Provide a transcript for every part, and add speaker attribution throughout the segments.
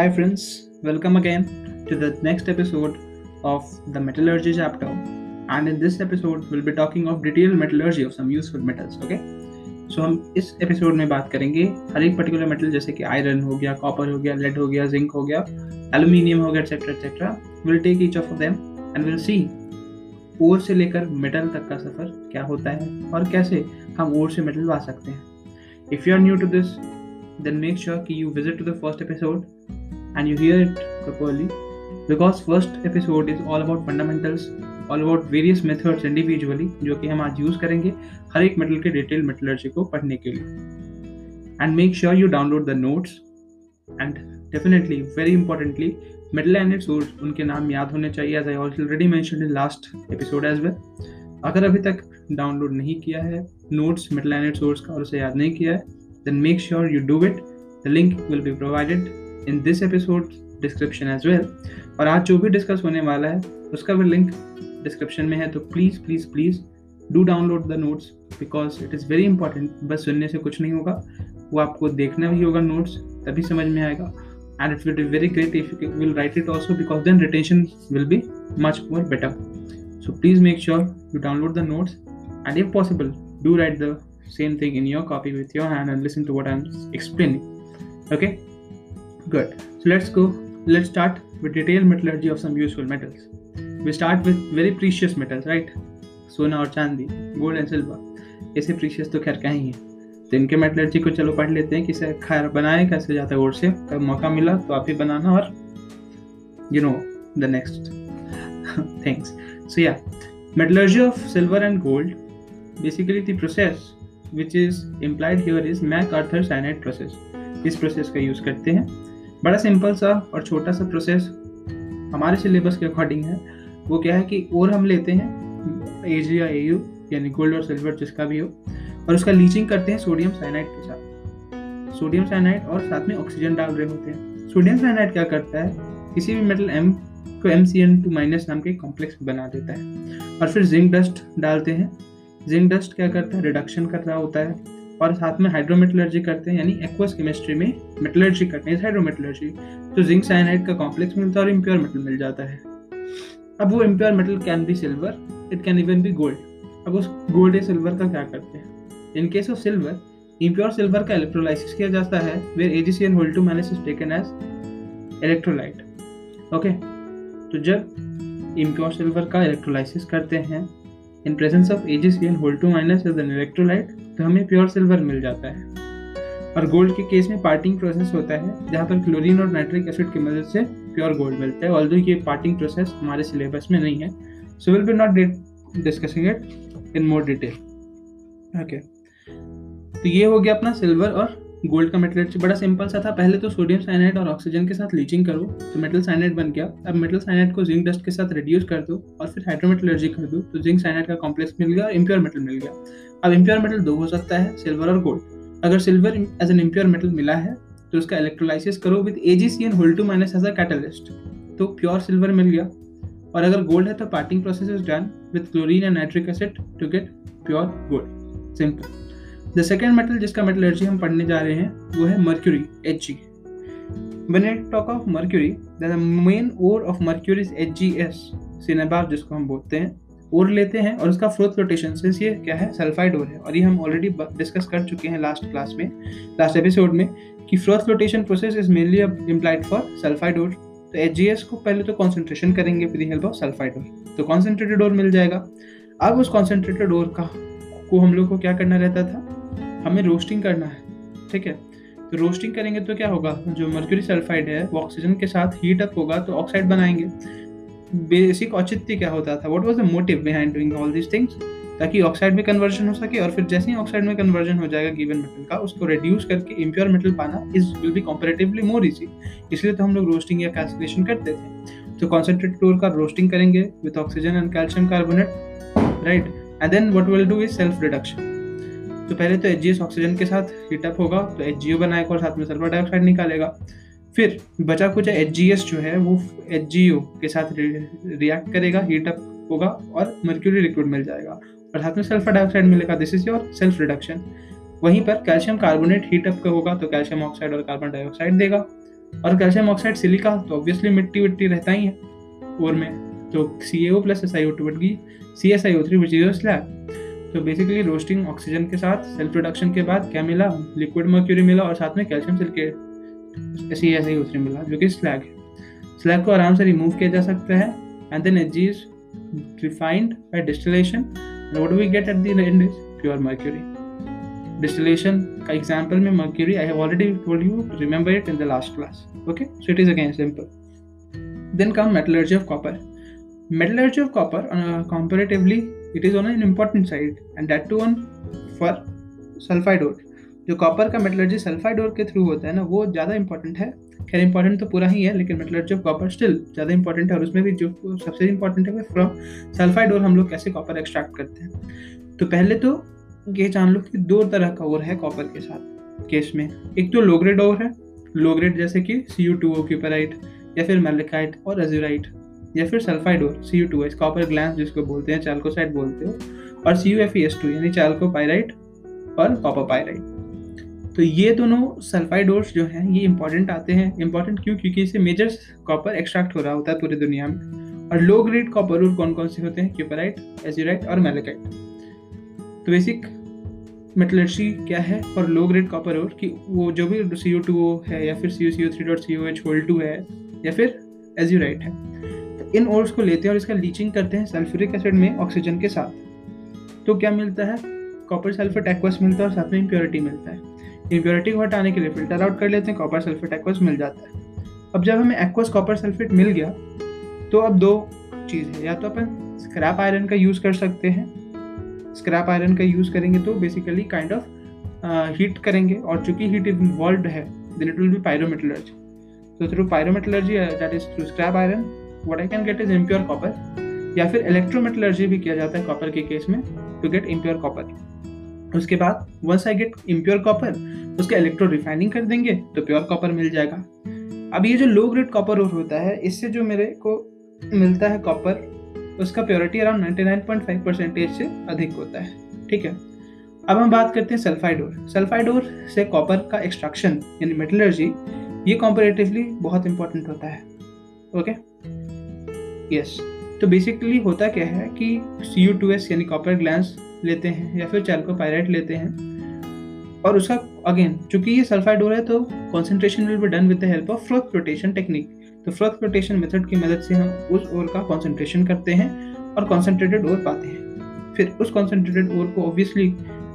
Speaker 1: Hi, friends, welcome again to the next episode of the metallurgy chapter. And in this episode, we'll be talking of detailed metallurgy of some useful metals. Okay, so हम इस episode में बात करेंगे हर एक particular metal जैसे कि iron हो गया कॉपर हो गया लेड हो गया जिंक हो गया एल्यूमिनियम हो गया etcetera etcetera will take each of them and will see ore से लेकर मेटल तक का सफ़र क्या होता है और कैसे हम ओर से मेटल ला सकते हैं if you are new to this then make sure you visit to the first episode and you hear it properly. Because first episode is all about fundamentals, all about various methods individually, जो कि हम आज use करेंगे हर एक metal के detail metallurgy को पढ़ने के लिए. And make sure you download the notes and definitely very importantly metal and source उनके नाम याद होने चाहिए as I already mention in last episode as well अगर अभी तक डाउनलोड नहीं किया है नोट्स मेटल एंड सोर्स का और उसे याद नहीं किया है then make sure you do it. The link will be provided in this episode description as well. और आज जो भी डिस्कस होने वाला है उसका भी लिंक डिस्क्रिप्शन में है तो please please please do download the notes because it is very important बस सुनने से कुछ नहीं होगा वो आपको देखना भी होगा नोट्स तभी समझ में आएगा and it will be very great if you will write it also because then retention will be much more better so please make sure you download the notes and if possible do write the same thing in your copy with your hand and listen to what I'm explaining. Okay, good. So let's go. Let's start with detailed metallurgy of some useful metals. We start with very precious metals, right? सोना और चांदी gold and silver ऐसे precious तो खैर कहीं है तो इनके मेटलर्जी को चलो पढ़ लेते हैं किसे खैर बनाए कैसे जाता है और से कब मौका मिला तो आप ही बनाना और you know the next things so या metallurgy of silver and gold basically the process which is implied here is MacArthur cyanide process इस प्रोसेस का यूज़ करते हैं? बड़ा सिंपल सा और छोटा सा प्रोसेस हमारे सिलेबस के अकॉर्डिंग है। वो क्या है कि और हम लेते हैं ए जी या ए यानी गोल्ड और सिल्वर जिसका भी हो, और उसका लीचिंग करते हैं सोडियम साइनाइड के साथ। सोडियम साइनाइड और साथ में ऑक्सीजन डाल रहे होते हैं। सोडियम साइनाइड क्या करता है? किसी भी मेटल एम को M C N two minus नाम के कॉम्प्लेक्स बना देता है। और फिर जिंक डस्ट डालते हैं। जिंक डस्ट क्या करता है रिडक्शन कर रहा होता है और साथ में हाइड्रोमेटलर्जी करते हैं, यानी एक्वस केमिस्ट्री में मेटलर्जी करते हैं। हाइड्रोमेटलर्जी तो जिंक साइनाइड का कॉम्प्लेक्स मिलता है और इम्प्योर मेटल मिल जाता है। अब वो impure metal can be silver it can even be gold अब उस गोल्ड या सिल्वर का क्या करते हैं? In case of silver impure silver का इलेक्ट्रोलाइसिस किया जाता है where AgCl hold two minus is taken as electrolyte okay तो जब इम्प्योर सिल्वर का इलेक्ट्रोलाइसिस करते हैं in presence of AgCl whole two minus as an electrolyte तो हमें प्योर सिल्वर मिल जाता है। और गोल्ड के केस में पार्टिंग प्रोसेस होता है, जहाँ पर क्लोरीन और नाइट्रिक एसिड की मदद से प्योर गोल्ड मिलता है। ऑल्दो ये पार्टिंग प्रोसेस हमारे सिलेबस में नहीं है so will be not discussing it in more detail okay तो ये हो गया अपना सिल्वर और गोल्ड का मेटलर्जी बड़ा सिंपल सा था। पहले तो सोडियम साइनाइड और ऑक्सीजन के साथ लीचिंग करो। तो मेटल साइनाइड बन गया। अब मेटल साइनाइड को जिंक डस्ट के साथ रिड्यूस कर दो और फिर हाइड्रोमेटलर्जी कर दो। तो जिंक साइनाइड का कॉम्प्लेक्स मिल गया और इम्प्योर मेटल मिल गया। अब इम्प्योर मेटल दो हो सकता है सिल्वर और गोल्ड अगर silver as an impure metal मिला है तो उसका इलेक्ट्रोलाइसिस करो with AgCN whole two minus as a catalyst तो प्योर सिल्वर मिल गया। और अगर गोल्ड है तो parting process is done with chlorine and nitric acid to get pure gold simple the second metal जिसका मेटलर्जी हम पढ़ने जा रहे हैं वो है mercury H G When I talk of mercury, the main ore of mercury is HGS, cinnabar जिसको हम बोलते हैं। ओर लेते हैं और उसका फ्लोथ फ्लोटेशन से ये क्या है? सल्फाइड ओर है। और ये हम ऑलरेडी डिस्कस कर चुके हैं लास्ट क्लास में लास्ट एपिसोड में कि froth flotation process is mainly implied for sulphide ore तो एच को पहले तो कॉन्सेंट्रेशन करेंगे with help of sulphide ore तो कॉन्सेंट्रेटेड ओर मिल जाएगा। अब उस कॉन्सेंट्रेटेड ओर का को हम लोग को क्या करना रहता था? हमें रोस्टिंग करना है, ठीक है? तो रोस्टिंग करेंगे तो क्या होगा? जो मर्क्यूरी सल्फाइड है, वो ऑक्सीजन के साथ हीट अप होगा तो ऑक्साइड बनाएँगे। बेसिक औचित्य क्या होता था? What was the motive behind doing all these things ताकि ऑक्साइड में कन्वर्जन हो सके और फिर जैसे ही ऑक्साइड में कन्वर्जन हो जाएगा गिवन मेटल का, उसको रिड्यूस करके इम्प्योर मेटल पाना is will be comparatively more easy इसलिए तो हम लोग रोस्टिंग या कैल्कुलेशन करते थे। तो कॉन्सेंट्रेट टूर का रोस्टिंग करेंगे with oxygen and calcium carbonate right and then what will do is self reduction तो पहले तो HGS ऑक्सीजन के साथ हीटअप होगा तो HGO बनाएगा और साथ में सल्फ़र डाइऑक्साइड निकालेगा। फिर बचा कुछ एच जो है, वो HGO के साथ रिएक्ट करेगा हीटअप होगा और मर्क्यूरी लिक्विड मिल जाएगा। और साथ में सल्फ़र डाइऑक्साइड मिलेगा this is your self reduction वहीं पर कैल्शियम कार्बोनेट हीटअप का होगा तो कैल्शियम ऑक्साइड और कार्बन डाइऑक्साइड देगा। और कैल्शियम ऑक्साइड सिलिका तो ऑब्वियसली मिट्टी विट्टी रहता ही है और में। तो C A O plus S I O two but गई C S I O three which is your slag तो बेसिकली रोस्टिंग ऑक्सीजन के साथ सेल्फ प्रोडक्शन के बाद क्या मिला लिक्विड मर्क्यूरी मिला और साथ में calcium silicate C S I O मिला जो कि स्लैग है स्लैग को आराम से रिमूव किया जा सकता है and then H is refined by distillation we get at the end is pure mercury distillation का example में have already told you remember it in the last class okay so it is again simple then come metallurgy of copper metallurgy of copper uh, comparatively it is on an important side and that to on for sulfide ore. जो copper का metallurgy sulphide ore के through होता है ना, वो ज़्यादा important है। खैर इंपॉर्टेंट तो पूरा ही है, लेकिन मेटलर्जी ऑफ़ कॉपर स्टिल ज़्यादा इंपॉर्टेंट है, और उसमें भी जो सबसे इंपॉर्टेंट है फ्रॉम सल्फाइड और हम लोग कैसे कॉपर एक्सट्रैक्ट करते हैं। तो पहले तो ये जान लो कि दो तरह का ओर है कॉपर के साथ केस में। एक तो लो ग्रेड ओर है लो ग्रेड जैसे कि C U two O cuprite या फिर मेलिकाइट और एजुराइट या फिर sulphide ore C U two S copper glance जिसको बोलते हैं चालकोसाइड बोलते हो, और C U F E S two यानी चालको पायराइट और कॉपर पायराइट तो ये दोनों सल्फाइडोर्स जो हैं, ये इंपॉर्टेंट आते हैं। इंपॉर्टेंट क्यों? क्योंकि इससे मेजर कॉपर एक्सट्रैक्ट हो रहा होता है पूरी दुनिया में। और लो ग्रेड कॉपर और कौन कौन से होते हैं? क्यूपराइट एजिराइट और मेलेकाइट तो बेसिक मेटलर्जी क्या है? और लो ग्रेड कॉपर और कि, वो जो भी सी है, या फिर C U C three dot C O H whole two है, या फिर एज्यूराइट है। इन ओर्स को लेते हैं और इसका लीचिंग करते हैं सल्फ्यूरिक एसिड में ऑक्सीजन के साथ। तो क्या मिलता है? कॉपर सल्फेट एक्वस मिलता है और साथ में इम्प्योरिटी मिलता है। इम्प्योरिटी को हटाने के लिए फ़िल्टर आउट कर लेते हैं कॉपर सल्फेट एक्वस मिल जाता है। अब जब हमें एक्वस कॉपर सल्फेट मिल गया तो अब दो चीज़ है। या तो अपन स्क्रैप आयरन का यूज़ कर सकते हैं। स्क्रैप आयरन का यूज़ करेंगे तो बेसिकली काइंड ऑफ़ हीट करेंगे और चूँकि हीट इन्वॉल्व है then it will be pyrometallurgy तो through pyrometallurgy that is through scrap iron what I can get is impure copper या फिर इलेक्ट्रोमेटलर्जी भी किया जाता है कॉपर के केस में टू गेट इम्प्योर कॉपर उसके बाद once I get impure copper उसके इलेक्ट्रो रिफाइनिंग कर देंगे तो प्योर कॉपर मिल जाएगा. अब ये जो लो ग्रेड कॉपर और होता है, इससे जो मेरे को मिलता है कॉपर उसका प्योरिटी अराउंड 99.5 परसेंटेज से अधिक होता है. ठीक है? अब हम बात करते हैं सल्फाइडोर सल्फाइडोर से कॉपर का एक्सट्रैक्शन यानी मेटलर्जी ये कॉम्परेटिवली बहुत इंपॉर्टेंट होता है. ओके यस तो बेसिकली होता क्या है कि सी यू टू एस यानी कॉपर ग्लैंस लेते हैं या फिर चैल्कोपायराइट लेते हैं। और उसका अगेन चूँकि ये सल्फाइड है तो concentration will be done with the help of froth flotation technique तो फ्लोथ फ्लोटेशन मेथड की मदद से हम उस ओर का कॉन्सेंट्रेशन करते हैं और कॉन्सेंट्रेटेड ओर पाते हैं। फिर उस कॉन्सेंट्रेटेड ओर को obviously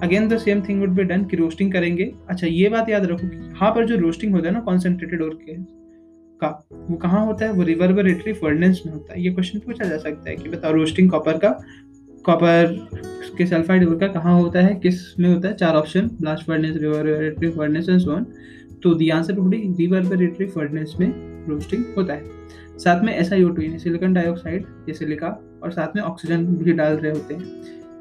Speaker 1: again the same thing would be done कि रोस्टिंग करेंगे। अच्छा ये बात याद रखो कि यहाँ पर जो रोस्टिंग होता है ना कॉन्सेंट्रेटेड ओर के का, वो कहाँ होता है? वो रिवर्बरेटरी फर्नेस में होता है। ये क्वेश्चन पूछा जा सकता है कि बताओ रोस्टिंग कॉपर का कॉपर के सल्फाइड का कहाँ होता है? किसमें होता है? चार option blast furnace reverberatory furnace and so on तो the answer B reverberatory furnace में रोस्टिंग होता है। साथ में ऐसा यू यानी सिलिकॉन डाइऑक्साइड ये सिलिका और साथ में ऑक्सीजन भी डाल रहे होते हैं।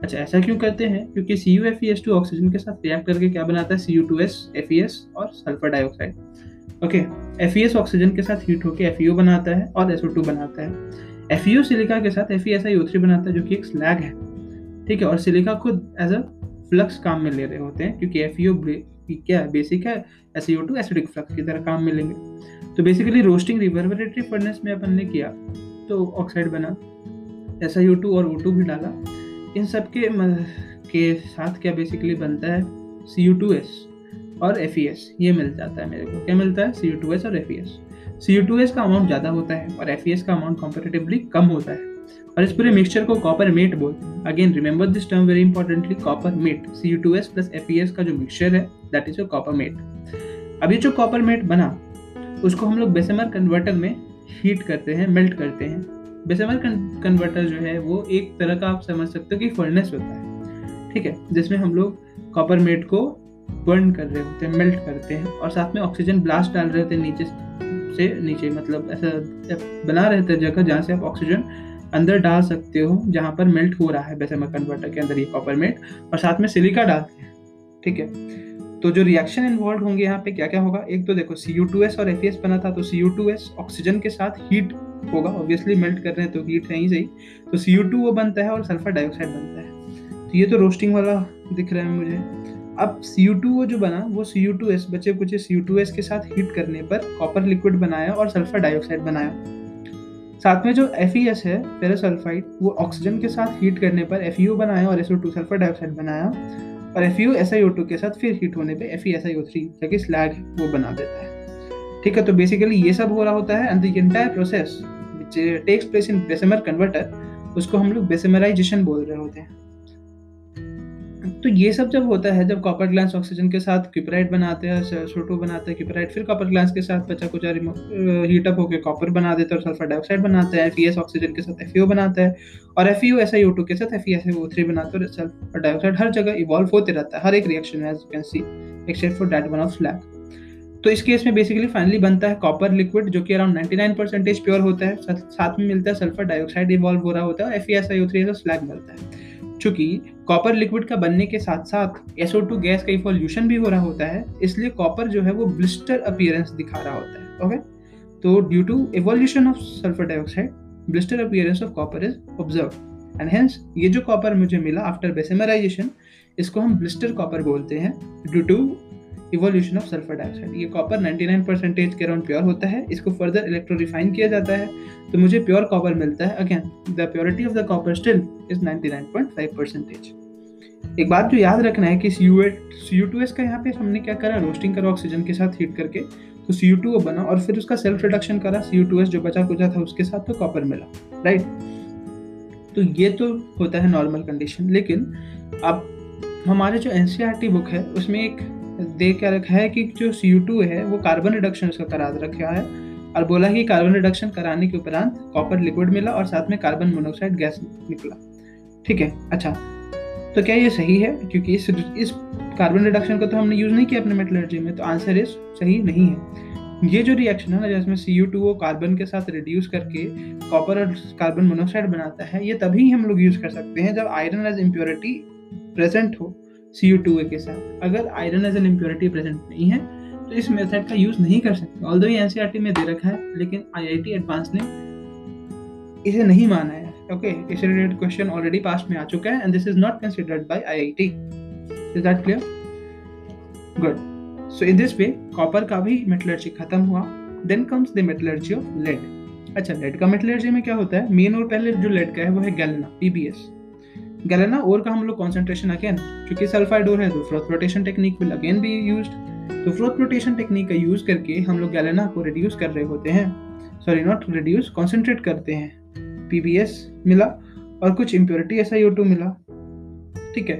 Speaker 1: अच्छा ऐसा क्यों करते हैं? क्योंकि C U F E S two oxygen के साथ रिएक्ट करके क्या बनाता है? C U two S F E S और sulphur dioxide okay F oxygen के साथ हीट होकर एफ़ बनाता है और एस ओ टू बनाता है। एफ़ सिलिका के साथ एफ़ ई बनाता है, जो कि एक स्लैग है। ठीक है, और सिलिका खुद एज अ फ्लक्स काम में ले रहे होते हैं, क्योंकि एफ़ क्या है? बेसिक है एस टू एसिडिक फ्लक्स की तरह काम में लेंगे। तो बेसिकली रोस्टिंग रिवर्बरेटरी फर्नेस में अपन ने किया तो ऑक्साइड बना एस टू और ओ टू भी डाला। इन सब के के साथ क्या बेसिकली बनता है? सी यू टू एस और एफ़ ये मिल जाता है मेरे को। क्या मिलता है? सी यू टू एस और F E S C U two S का अमाउंट ज़्यादा होता है और एफ़ ई एस का अमाउंट कॉम्पेटिवली कम होता है। और इस पूरे मिक्सचर को कॉपर मेट बोलते हैं। Again remember this term very importantly copper matte C U two S plus F का जो मिक्सचर है that is your copper matte अब ये जो कॉपर मेट बना, उसको हम लोग बेसेमर कन्वर्टर में हीट करते हैं मेल्ट करते हैं। बेसेमर कन्वर्टर जो है, वो एक तरह का आप समझ सकते हो कि फर्नेस होता है। ठीक है? जिसमें हम लोग कॉपर मेट को बर्न कर रहे होते हैं मेल्ट करते हैं और साथ में ऑक्सीजन ब्लास्ट डाल रहे होते हैं नीचे से नीचे मतलब ऐसा बना रहता है जगह जहाँ से आप ऑक्सीजन अंदर डाल सकते हो, जहाँ पर मेल्ट हो रहा है वैसे मैं कन्वर्टर के अंदर ये कॉपर मेल्ट और साथ में सिलिका डालते हैं, ठीक है? तो जो रिएक्शन इन्वॉल्व होंगे यहाँ पे क्या क्या होगा? एक तो देखो सी यू टू एस और एफ़ एस बना था तो C U two S oxygen के साथ हीट होगा ऑब्वियसली मेल्ट कर रहे हैं तो हीट है ही सही तो सी यू टू वो बनता है और सल्फ़र डाइऑक्साइड बनता है। तो ये तो रोस्टिंग वाला दिख रहा है मुझे। अब सी यू टू जो बना, वो सी यू टू एस बचे कुछ सी यू टू एस के साथ हीट करने पर कॉपर लिक्विड बनाया और सल्फ़र डाइऑक्साइड बनाया। साथ में जो एफ़ ई एस है फेरोसल्फाइड वो ऑक्सीजन के साथ हीट करने पर एफ़ यू बनाया और एस सल्फ़र डाइऑक्साइड बनाया और F U S I O two के साथ फिर हीट होने पर F E S I O three जो कि स्लैग वो बना देता है। ठीक है तो बेसिकली ये सब हो रहा होता है and the entire process takes place in Bessemer converter उसको हम लोग बेसेमराइजेशन बोल रहे होते हैं। तो ये सब जब होता है, जब कॉपर ग्लास ऑक्सीजन के साथ क्यूपराइट बनाते हैं सोटो बनाते हैं क्यूपराइट फिर कॉपर ग्लास के साथ बचा कुछ हीट अप होकर कॉपर बना देते हैं और सल्फ़र डाइऑक्साइड बनाते हैं एफ़ ऑक्सीजन के साथ एफ़ बनाता है और F U S I two के साथ एफ़ एस ओ थ्री बनाते हैं और सल्फ़र डाइऑक्साइड हर जगह इवॉल्व होते रहता है, हर एक रिएक्शन में as you can see except for that one of slag तो इस केस में बेसिकली फाइनली बनता है कॉपर लिक्विड जो कि अराउंड 99 परसेंटेज प्योर होता है, साथ में मिलता है सल्फ़र डाइऑक्साइड इवॉल्व हो रहा होता है F E S I O three slag मिलता है। चूँकि कॉपर लिक्विड का बनने के साथ साथ एसओ टू गैस का इवोल्यूशन भी हो रहा होता है, इसलिए कॉपर जो है वो ब्लिस्टर अपियरेंस दिखा रहा होता है ओके तो due to evolution of sulphur dioxide blister appearance of copper is observe and hence ये जो कॉपर मुझे मिला आफ्टर बेसेमराइजेशन इसको हम ब्लिस्टर कॉपर बोलते हैं due to evolution of sulphur dioxide ये कॉपर 99 परसेंटेज के अराउंड प्योर होता है। इसको फर्दर इलेक्ट्रो रिफाइन किया जाता है। तो मुझे प्योर कॉपर मिलता है। Again the purity of the copper still is 99.5 percentage एक बात जो याद रखना है कि सी यू टू एस का यहाँ पे हमने क्या करा? रोस्टिंग करा ऑक्सीजन के साथ हीट करके। तो सी यू टू बना और फिर उसका सेल्फ रिडक्शन करा। सी यू टू एस जो बचा कुचा था उसके साथ तो कॉपर मिला। राइट तो ये तो होता है नॉर्मल कंडीशन लेकिन अब हमारे जो एन बुक है, उसमें एक दे क्या रखा है कि जो सी है, वो कार्बन रिडक्शन उसका करा रखा है और बोला कि कार्बन रिडक्शन कराने के उपरांत कॉपर लिक्विड मिला और साथ में कार्बन मोनोक्साइड गैस निकला। ठीक है? अच्छा। तो क्या ये सही है? क्योंकि इस इस कार्बन रिडक्शन को तो हमने यूज़ नहीं किया अपने मेटलर्जी में तो आंसर इस सही नहीं है। ये जो रिएक्शन है ना, जिसमें सी यू टू वो कार्बन के साथ रिड्यूस करके कॉपर और कार्बन मोनोक्साइड बनाता है, ये तभी हम लोग यूज़ कर सकते हैं जब आयरन एज इम्प्योरिटी प्रेजेंट हो। सी यू टू के साथ। अगर iron as an impurity present नहीं है तो इस मेथड का यूज़ नहीं कर सकते। ऑल दो एनसीआरटी में दे रखा है, लेकिन आईआईटी एडवांस ने इसे नहीं माना है। ओके इस रिलेटेड क्वेश्चन ऑलरेडी पास में आ चुका है and this is not considered by IIT is that clear good so in this way copper का भी मेटलर्जी खत्म हुआ। Then comes the metallurgy of lead अच्छा लेड का मेटलर्जी में क्या होता है? मेन और पहले जो लेड का है, वो है गैलेना पीबीएस गैलेना और का हम लोग कॉन्सेंट्रेशन अगेन क्योंकि सल्फाइड और है तो froth flotation technique will again be used तो फ्रोथ फ्लोटेशन टेक्निक का यूज़ करके हम लोग गैलेना को रिड्यूस कर रहे होते हैं. सॉरी नॉट रिड्यूस कॉन्सेंट्रेट करते हैं. पीबीएस मिला, और कुछ इम्प्योरिटी ऐसा एस मिला. ठीक है?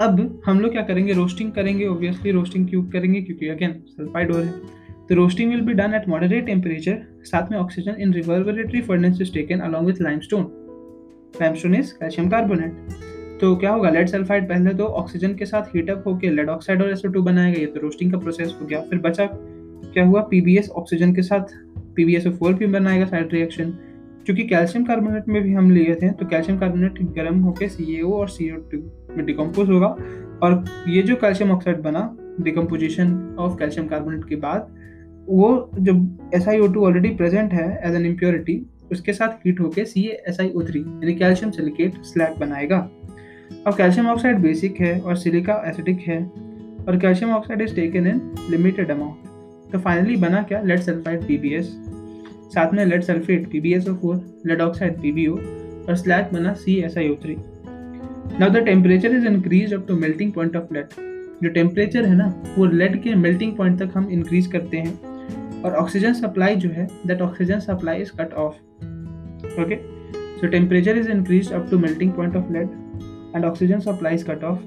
Speaker 1: अब हम लोग क्या करेंगे? रोस्टिंग करेंगे ऑब्वियसली रोस्टिंग क्यों करेंगे, क्योंकि अगेन सल्फाइड और है. तो roasting will be done at moderate temperature साथ में oxygen in reverberatory furnace is taken along with limestone limestone is calcium carbonate तो क्या होगा? लेड सल्फाइड पहले तो ऑक्सीजन के साथ हीटअप होकर लेड ऑक्साइड और एसओ टू बनाएगा ये तो रोस्टिंग का प्रोसेस हो गया। फिर बचा क्या हुआ? पीबीएस ऑक्सीजन के साथ पीबीएस फोर भी बनाएगा साइड रिएक्शन क्योंकि कैल्शियम कार्बोनेट में भी हम लिए थे तो कैल्शियम कार्बोनेट गर्म होकर सी और सी में डिकम्पोज होगा। और ये जो कैल्शियम ऑक्साइड बना डिकम्पोजिशन ऑफ़ कैल्शियम कार्बोनेट के बाद, वो जब एस ऑलरेडी प्रेजेंट है एज एन इम्प्योरिटी उसके साथ हीट होकर C S I O three यानी कैल्शियम सिलिकेट स्लैग बनाएगा। अब कैल्शियम ऑक्साइड बेसिक है और सिलिका एसिडिक है, और calcium oxide is taken in limited amount तो फाइनली बना क्या? लेड सल्फाइड पी साथ में lead sulphate P B S O four lead oxide P B O और स्लैग बना C S I O three now the temperature is increase up to melting point of lead जो temperature है ना, वो lead के melting point तक हम increase करते हैं। और ऑक्सीजन सप्लाई जो है that oxygen supply is cut off okay so temperature is increase up to melting point of lead and oxygen supply is cut off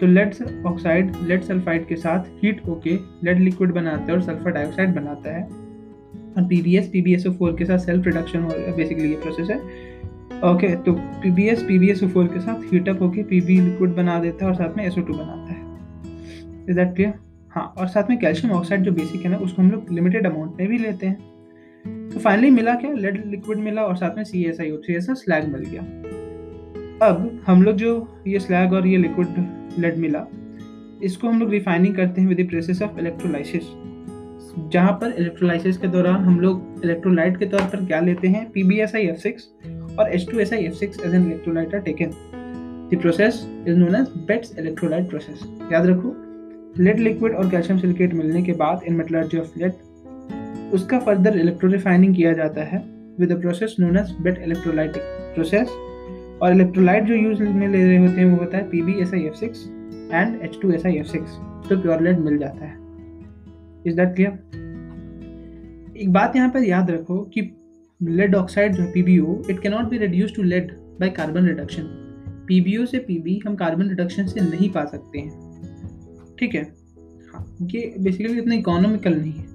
Speaker 1: तो लेड ऑक्साइड लेड सल्फाइड के साथ हीट होके lead liquid बनाता है और sulphur dioxide बनाता है। और P B S P B S O four के साथ सेल्फ रिडक्शन हो बेसिकली ये प्रोसेस है। ओके okay, तो P B S P B S O four के साथ हीटअप होके पी बी लिक्विड बना देता है और साथ में एस ओ टू बनाता है। इज़ दैट क्लियर हाँ और साथ में कैल्शियम ऑक्साइड जो बेसिक है ना, उसको हम लोग लिमिटेड अमाउंट में भी लेते हैं। तो फाइनली मिला क्या? लेड लिक्विड मिला और साथ में C S I O three ऐसा स्लैग मिल गया। अब हम लोग जो ये स्लैग और ये लिक्विड लेड मिला, इसको हम लोग रिफाइनिंग करते हैं with the process of electrolysis जहाँ पर इलेक्ट्रोलाइसिस के दौरान हम लोग इलेक्ट्रोलाइट के तौर पर क्या लेते हैं? P B S I F six और H two S I F six as an electrolyte are taken the process is known as Betts electrolyte process याद रखो लेड लिक्विड और कैल्शियम सिलिकेट मिलने के बाद इन मेटलर्जी ऑफ़ लेड उसका further electro refining किया जाता है with process known as Betts electrolytic process और इलेक्ट्रोलाइट जो यूज़ में ले रहे होते हैं वो होता है P B S I F six and H two S I F six तो प्योर लेड मिल जाता है। इज़ दैट क्लियर एक बात यहाँ पर याद रखो कि लेड ऑक्साइड जो है P B O it cannot be reduce to lead by carbon reduction P B O से पी बी हम कार्बन रिडक्शन से नहीं पा सकते हैं। ठीक है? हाँ ये बेसिकली इतना इकोनॉमिकल नहीं है।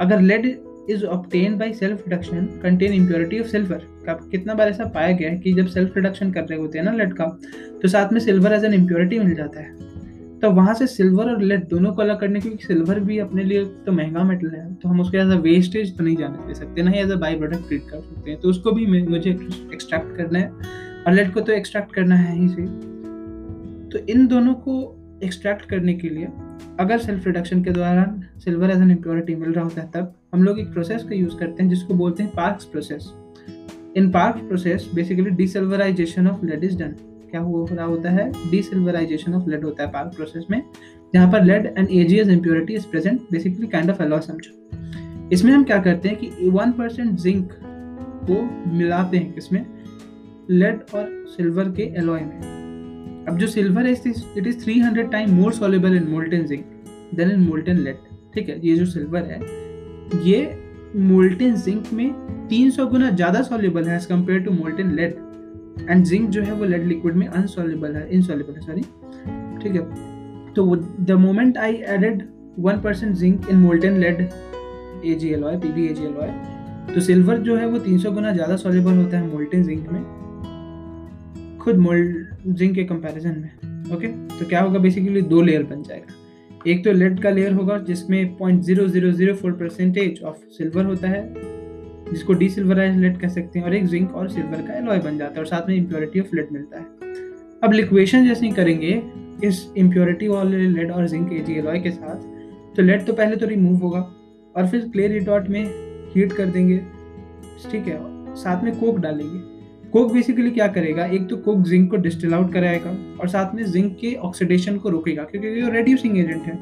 Speaker 1: अगर lead is obtain by self reduction contain impurity of silver कितना बार ऐसा पाया गया है कि जब सेल्फ रिडक्शन कर रहे होते हैं ना लेड का तो साथ में सिल्वर एज एन इम्प्योरिटी मिल जाता है। तो वहाँ से सिल्वर और लेड दोनों को अलग करने क्योंकि सिल्वर भी अपने लिए तो महँगा मेटल है तो हम उसको एज अ वेस्टेज तो नहीं जाने दे सकते ना, ही as a by product treat कर सकते हैं। तो उसको भी मुझे एक्सट्रैक्ट करना है, और लेड को तो एक्सट्रैक्ट करना है ही से तो इन दोनों को एक्सट्रैक्ट करने के लिए, अगर सेल्फ रिडक्शन के दौरान सिल्वर एज एन इम्प्योरिटी मिल रहा होता है, तब हम लोग एक प्रोसेस का यूज़ करते हैं, जिसको बोलते हैं Parkes process in Parkes process basically desilverization of lead is done क्या हो रहा होता है? डिसिल्वराइजेशन ऑफ़ लेड होता है पार्क प्रोसेस में, जहाँ पर lead and A G S impurity is present basically kind of alloy समझो इसमें हम क्या करते हैं कि वन परसेंट जिंक को मिलाते हैं किसमें? लेड और सिल्वर के एलॉय में. अब जो सिल्वर है it is 300 time more soluble in molten zinc than in molten lead ठीक है? ये जो सिल्वर है, ये मोल्टन जिंक में 300 गुना ज़्यादा सॉल्युबल है as compare to molten lead and zinc जो है, वो लेड लिक्विड में अनसॉल्युबल है इनसॉल्युबल है सॉरी ठीक है? तो the moment I added one percent zinc in molten lead A G L P B A G L तो सिल्वर जो है, वो 300 गुना ज़्यादा सॉल्युबल होता है मोल्टन जिंक में। खुद मोल्ड जिंक के कंपैरिजन में। ओके तो क्या होगा? बेसिकली दो लेयर बन जाएगा। एक तो लेड का लेयर होगा, जिसमें point zero zero zero four percentage of silver होता है, जिसको डी सिल्वराइज लेड कह सकते हैं, और एक जिंक और सिल्वर का एलॉय बन जाता है, और साथ में इम्प्योरिटी ऑफ़ लेड मिलता है। अब लिक्वेशन जैसे ही करेंगे, इस इम्प्योरिटी वाले लेड और जिंक ए जी एलॉय के साथ तो लेड तो पहले तो रिमूव होगा, और फिर क्लियर रिटॉर्ट में हीट कर देंगे, ठीक है? साथ में कोक डालेंगे। कोक बेसिकली क्या करेगा? एक तो कोक जिंक को डिस्टिल आउट कराएगा और साथ में जिंक के ऑक्सीडेशन को रोकेगा क्योंकि ये रेड्यूसिंग एजेंट है।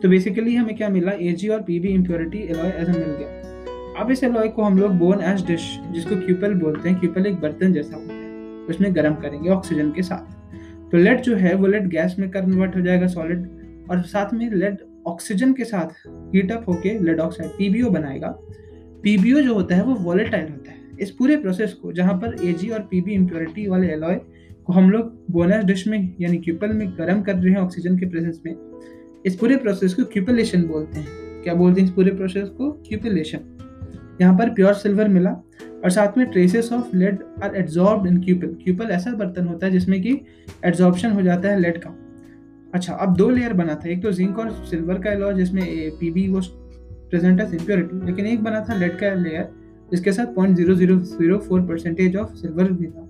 Speaker 1: तो बेसिकली हमें क्या मिला? ए जी और पीबी इम्प्योरिटी एलॉय ऐसा मिल गया अब इस एलॉय को हम लोग बोन एज डिश जिसको क्यूपल बोलते हैं क्यूपल एक बर्तन जैसा होता है, उसमें गर्म करेंगे ऑक्सीजन के साथ। तो लेड जो है, वो लेड गैस में कन्वर्ट हो जाएगा सॉलिड और साथ में लेड ऑक्सीजन के साथ हीट अप होके lead oxide P B O बनाएगा। पीबीओ जो होता है, वो वॉलेटाइल होता है। इस पूरे प्रोसेस को, जहाँ पर एजी और पीबी इम्प्योरिटी वाले एलॉय को हम लोग बोनस डिश में, यानी क्यूपल में गर्म कर रहे हैं ऑक्सीजन के प्रेजेंस में, इस पूरे प्रोसेस को क्यूपलेशन बोलते हैं। क्या बोलते हैं इस पूरे प्रोसेस को? क्यूपलेशन यहाँ पर प्योर सिल्वर मिला और साथ में traces of lead are adsorb in cupel cupel ऐसा बर्तन होता है जिसमें कि एड्जॉर्प्शन हो जाता है लेड का। अच्छा अब दो लेयर बना था। एक तो जिंक और सिल्वर का एलॉय जिसमें पी बी वो प्रेजेंट एज इम्प्योरिटी लेकिन एक बना था लेड का लेयर जिसके साथ point zero zero zero four percentage of silver भी था।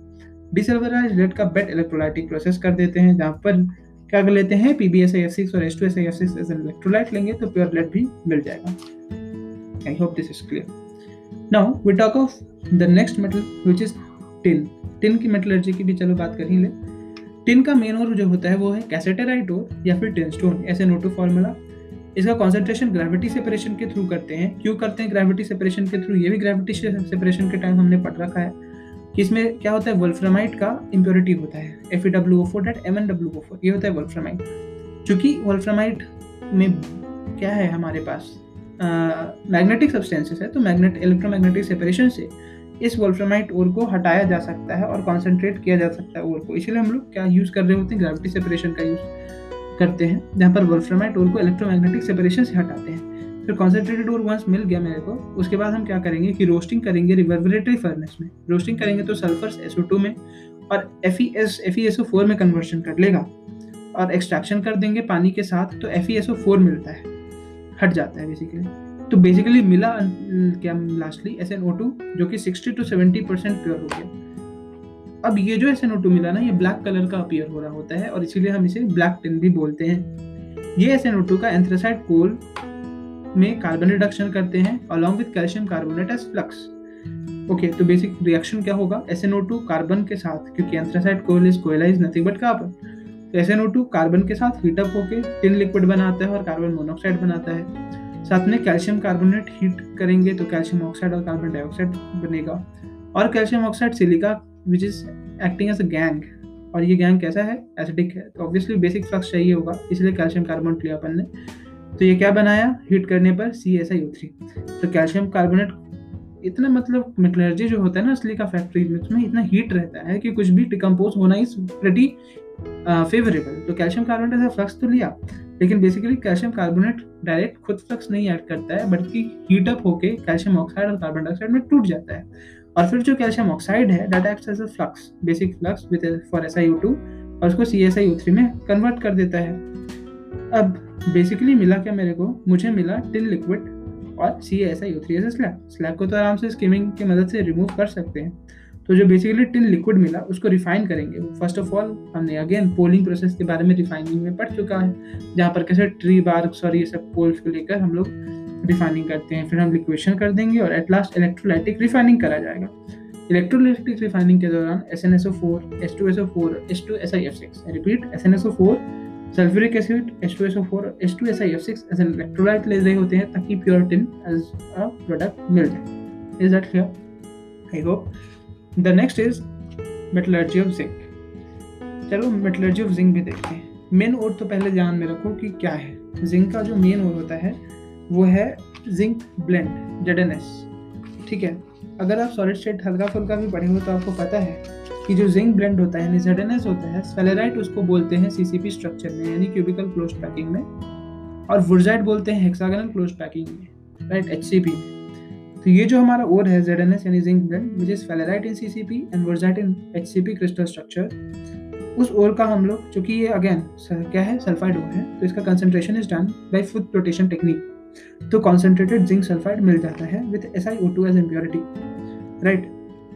Speaker 1: डिसल्वराइज लेड का बेट इलेक्ट्रोलाइटिक प्रोसेस कर देते हैं, जहाँ पर क्या कर लेते हैं P B S I F six और S two S I F six electrolyte लेंगे तो प्योर लेड भी मिल जाएगा। I hope this is clear now we talk of the next metal which is tin tin की metallurgy की भी चलो बात कर ही ले। टिन का मेन और जो होता है, वो है कैसेटेराइट ओर या फिर टिन स्टोन ऐसे नोटो फॉर्मूला इसका कॉन्सेंट्रेशन ग्रेविटी सेपरेशन के थ्रू करते हैं। क्यों करते हैं ग्रेविटी सेपरेशन के थ्रू ये भी ग्रेविटी सेपरेशन के टाइम हमने पढ़ रखा है कि इसमें क्या होता है? वोल्फ्रामाइट का इम्प्योरिटी होता है। F E W O four that M N W O four ये होता है वोल्फ्रामाइट चूँकि वोल्फ्रामाइट में क्या है हमारे पास? मैग्नेटिक सब्सटेंसेस है तो मैग्नेट इलेक्ट्रोमैग्नेटिक सेपरेशन से इस वोल्फ्रामाइट ओर को हटाया जा सकता है और कॉन्सेंट्रेट किया जा सकता है ओर को। इसलिए हम लोग क्या यूज़ कर रहे होते हैं? ग्रेविटी सेपरेशन का यूज़ करते हैं। जहाँ पर वोल्फ्रामाइट ओर को इलेक्ट्रोमैग्नेटिक सेपरेशन से हटाते हैं। फिर कॉन्सेंट्रेटेड ओर वंस मिल गया मेरे को, उसके बाद हम क्या करेंगे कि रोस्टिंग करेंगे रिवर्बरेटरी फर्नेस में। रोस्टिंग करेंगे तो सल्फ़र एसओ टू में और F E S F E S O four में कन्वर्शन कर लेगा और एक्सट्रैक्शन कर देंगे पानी के साथ तो F E S O four मिलता है। हट जाता है बेसिकली तो बेसिकली मिला, क्या lastly S N O two जो कि sixty two seventy percent pure हो गया। अब ये जो एस मिला ना, ये ब्लैक कलर का अपीयर हो रहा होता है, और इसीलिए हम इसे ब्लैक टिन भी बोलते हैं। ये एस का एंथ्रासाइड कोल में कार्बन रिडक्शन करते हैं along with calcium carbonate as flux okay तो बेसिक रिएक्शन क्या होगा? SnO2 कार्बन के साथ, क्योंकि एंथ्रासाइड कोयल इज़ कोयला इज़ नथिंग बट कार्बन तो SnO2 कार्बन के साथ हीटअप होके टिन लिक्विड बनाता है और कार्बन मोनोऑक्साइड बनाता है। साथ में कैल्शियम कार्बोनेट हीट करेंगे तो कैल्शियम ऑक्साइड और कार्बन डाइऑक्साइड बनेगा। और calcium oxide silica which is acting as a gangue और ये गैंग कैसा है? एसिडिक है। तो ऑब्वियसली बेसिक फ्लक्स चाहिए होगा, इसलिए कैल्शियम कार्बोनेट लिया अपन ने। तो ये क्या बनाया? हीट करने पर C S I O three तो कैल्शियम कार्बोनेट इतना मतलब मेटलर्जी जो होता है ना असली का फैक्ट्री में, उसमें इतना हीट रहता है कि कुछ भी डिकम्पोज होना इज़ प्रेटी फेवरेबल तो कैल्शियम कार्बोनेट ऐसा फ्लक्स तो लिया, लेकिन बेसिकली कैल्शियम कार्बोनेट डायरेक्ट खुद फ्लक्स नहीं ऐड करता है, बल्कि हीटअप होके कैल्शियम ऑक्साइड और कार्बन डाइऑक्साइड में टूट जाता है। और फिर जो कैल्शियम ऑक्साइड है that acts as a flux basic flux with for S I two और उसको सी एस आई थ्री में कन्वर्ट कर देता है। अब बेसिकली मिला क्या मेरे को? मुझे मिला टिल लिक्विड और C S I three as slab slag को तो आराम से स्कीमिंग की मदद से रिमूव कर सकते हैं। तो जो बेसिकली टिल लिक्विड मिला, उसको रिफाइन करेंगे फ़र्स्ट ऑफ़ ऑल हमने अगेन पोलिंग प्रोसेस के बारे में रिफाइनिंग में पढ़ चुका है, जहाँ पर कैसे ट्री बार्क्स और ये सब पोल्स को लेकर हम लोग रिफाइनिंग करते हैं, फिर हम लिक्वेशन कर देंगे और एट लास्ट इलेक्ट्रोलाइटिक रिफाइनिंग करा जाएगा। इलेक्ट्रोलाइटिक रिफाइनिंग के दौरान S N S O four S two S O four S two S I F six repeat S N S O four sulphuric acid S two S O four S two S I F six as an electrolyte ले रहे होते हैं ताकि pure tin as a product मिल जाए। Is that clear I hope the next is metallurgy of zinc चलो metallurgy of zinc भी देखते हैं। मेन ओर तो पहले ध्यान में रखो कि क्या है। जिंक का जो मेन ओर होता है वो है जिंक ब्लेंड जेड ठीक है? अगर आप सॉलिड स्टेट हल्का फुल्का भी पढ़े हो तो आपको पता है कि जो जिंक ब्लेंड होता है जेड होता है स्पेलेराइट उसको बोलते हैं सीसीपी स्ट्रक्चर में, यानी क्यूबिकल क्लोज पैकिंग में, और वुर्जाइट बोलते हैं हेक्सागनल क्लोज पैकिंग में राइट एच में। तो ये जो हमारा ओर है जेड यानी zinc blende which is sphalerite in CCP and wurtzite in HCP crystal structure उस ओर का हम लोग, चूँकि ये अगेन क्या है? सल्फाइड ओर है तो इसका concentration is done by froth flotation technique तो कॉन्सेंट्रेटेड जिंक सल्फाइड मिल जाता है with S I O two as impurity right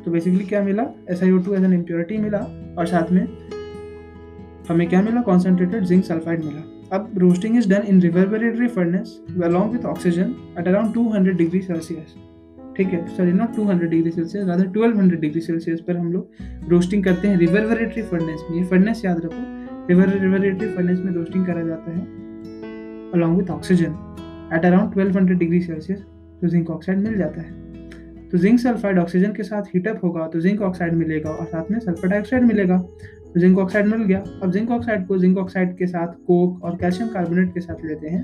Speaker 1: तो बेसिकली क्या मिला? S I O two as an impurity मिला और साथ में हमें क्या मिला? कॉन्सेंट्रेटेड जिंक सल्फाइड मिला। अब roasting is done in reverberatory furnace along with oxygen at around 200 degree Celsius ठीक है? Sorry not 200 degree Celsius rather 1200 degree Celsius पर हम लोग रोस्टिंग करते हैं रिवर्बरेटरी फर्नेस में। ये फर्नेस याद रखो रिवर रिवर्बरेटरी फर्नेस में रोस्टिंग करा जाता है along with oxygen at around 1200 degree Celsius तो जिंक ऑक्साइड मिल जाता है। तो जिंक सल्फाइड ऑक्सीजन के साथ हीटअप होगा तो जिंक ऑक्साइड मिलेगा और साथ में सल्फ़र डाइऑक्साइड मिलेगा। तो जिंक ऑक्साइड मिल गया। अब जिंक ऑक्साइड को जिंक ऑक्साइड के साथ कोक और कैल्शियम कार्बोनेट के साथ लेते हैं।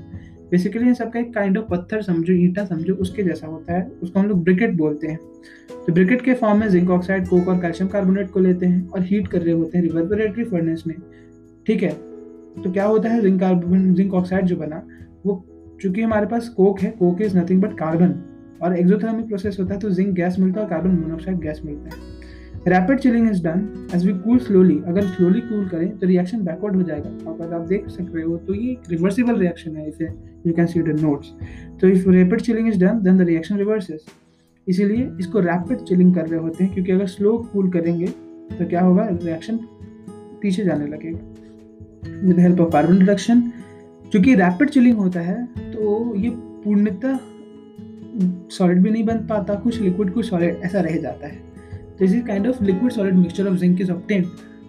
Speaker 1: बेसिकली इन सबका एक काइंड ऑफ़ पत्थर समझो, ईटा समझो, उसके जैसा होता है। उसको हम लोग ब्रिकेट बोलते हैं। तो ब्रिकेट के फॉर्म में जिंक ऑक्साइड कोक और कैल्शियम कार्बोनेट को लेते हैं और हीट कर रहे होते हैं रिवर्बरेटरी फर्नेस में। ठीक है? तो क्या होता है? जिंक कार्बन जिंक ऑक्साइड जो बना, वो चूँकि हमारे पास कोक है coke is nothing but carbon और एक्सोथर्मिक प्रोसेस होता है तो जिंक गैस मिलता है और कार्बन मोनोऑक्साइड गैस मिलता है। Rapid chilling is done as we cool slowly अगर स्लोली कूल करें तो रिएक्शन बैकवर्ड हो जाएगा। और अगर आप देख सकते हो तो ये एक रिवर्सिबल रिएक्शन है इसे। You can see the notes तो if rapid chilling is done then the reaction reverses इसीलिए इसको रैपिड चिलिंग कर रहे होते हैं, क्योंकि अगर स्लो कूल करेंगे तो क्या होगा? रिएक्शन पीछे जाने लगेगा। With help of carbon reduction क्योंकि रैपिड चिलिंग होता है तो ये पूर्णतः सॉलिड भी नहीं बन पाता, कुछ लिक्विड कुछ सॉलिड ऐसा रह जाता है। This is kind of liquid solid mixture of zinc is obtained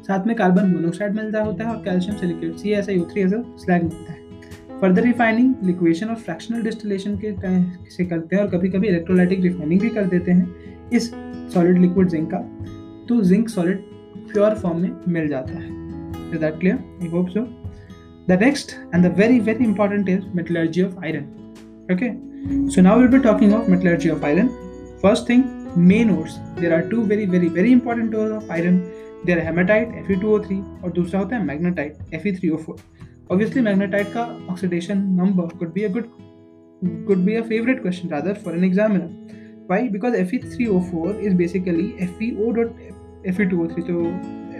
Speaker 1: साथ में कार्बन मोनोक्साइड मिलता होता है और calcium silicate C S I three as slag मिलता है। फर्दर रिफाइनिंग लिक्वेशन और फ्रैक्शनल डिस्टिलेशन के से करते हैं और कभी कभी इलेक्ट्रोलाइटिक रिफाइनिंग भी कर देते हैं इस सॉलिड लिक्विड जिंक का। तो जिंक सॉलिड प्योर फॉर्म में मिल जाता है। Is that clear I hope so the next and the very very important is metallurgy of iron okay so now we'll be talking of metallurgy of iron first thing main ores there are two very very very important ores of iron there are hematite Fe2O3 और दूसरा होता है magnetite Fe3O4 obviously magnetite का oxidation number could be a good could be a favorite question rather for an examiner why because Fe3O4 is basically FeO dot Fe2O3 so